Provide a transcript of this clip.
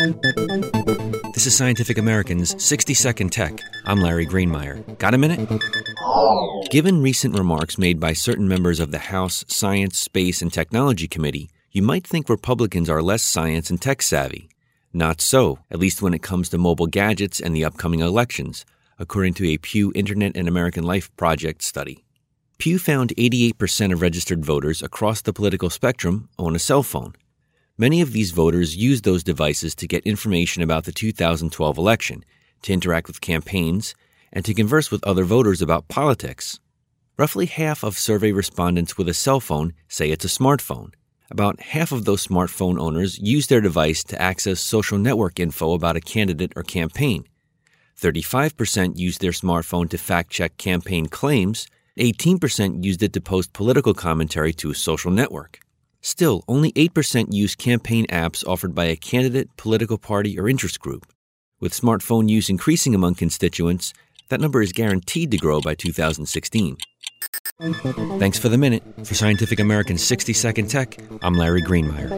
This is Scientific American's 60 Second Tech. I'm Larry Greenemeier. Got a minute? Given recent remarks made by certain members of the House Science, Space, and Technology Committee, you might think Republicans are less science and tech savvy. Not so, at least when it comes to mobile gadgets and the upcoming elections, according to a Pew Internet and American Life Project study. Pew found 88% of registered voters across the political spectrum own a cell phone. Many of these voters use those devices to get information about the 2012 election, to interact with campaigns, and to converse with other voters about politics. Roughly half of survey respondents with a cell phone say it's a smartphone. About half of those smartphone owners use their device to access social network info about a candidate or campaign. 35% use their smartphone to fact check campaign claims, 18% used it to post political commentary to a social network. Still, only 8% use campaign apps offered by a candidate, political party, or interest group. With smartphone use increasing among constituents, that number is guaranteed to grow by 2016. Thanks for the minute. For Scientific American 60 Second Tech, I'm Larry Greenemeier.